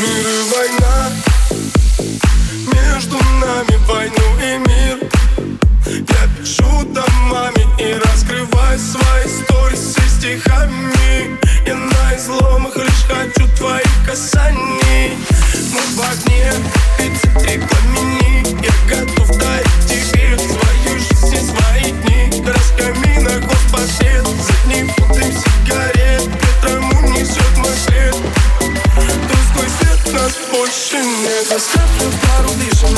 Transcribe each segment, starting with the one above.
Мир и война. Между нами войну и мир. Машин, это статус пару дышим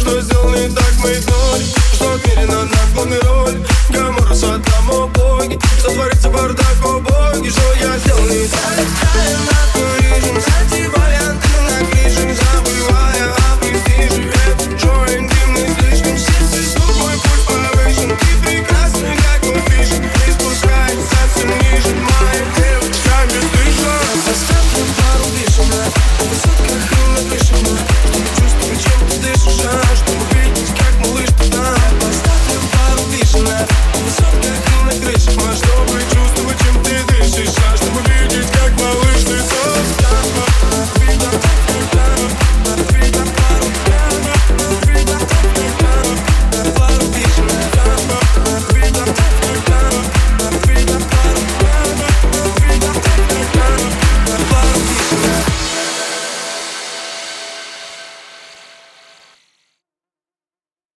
Что сделал не так мы вновь Что перена на главной роль. Гамора сатам, о боги. Что творится бардак, о боги. Что я сделал не так?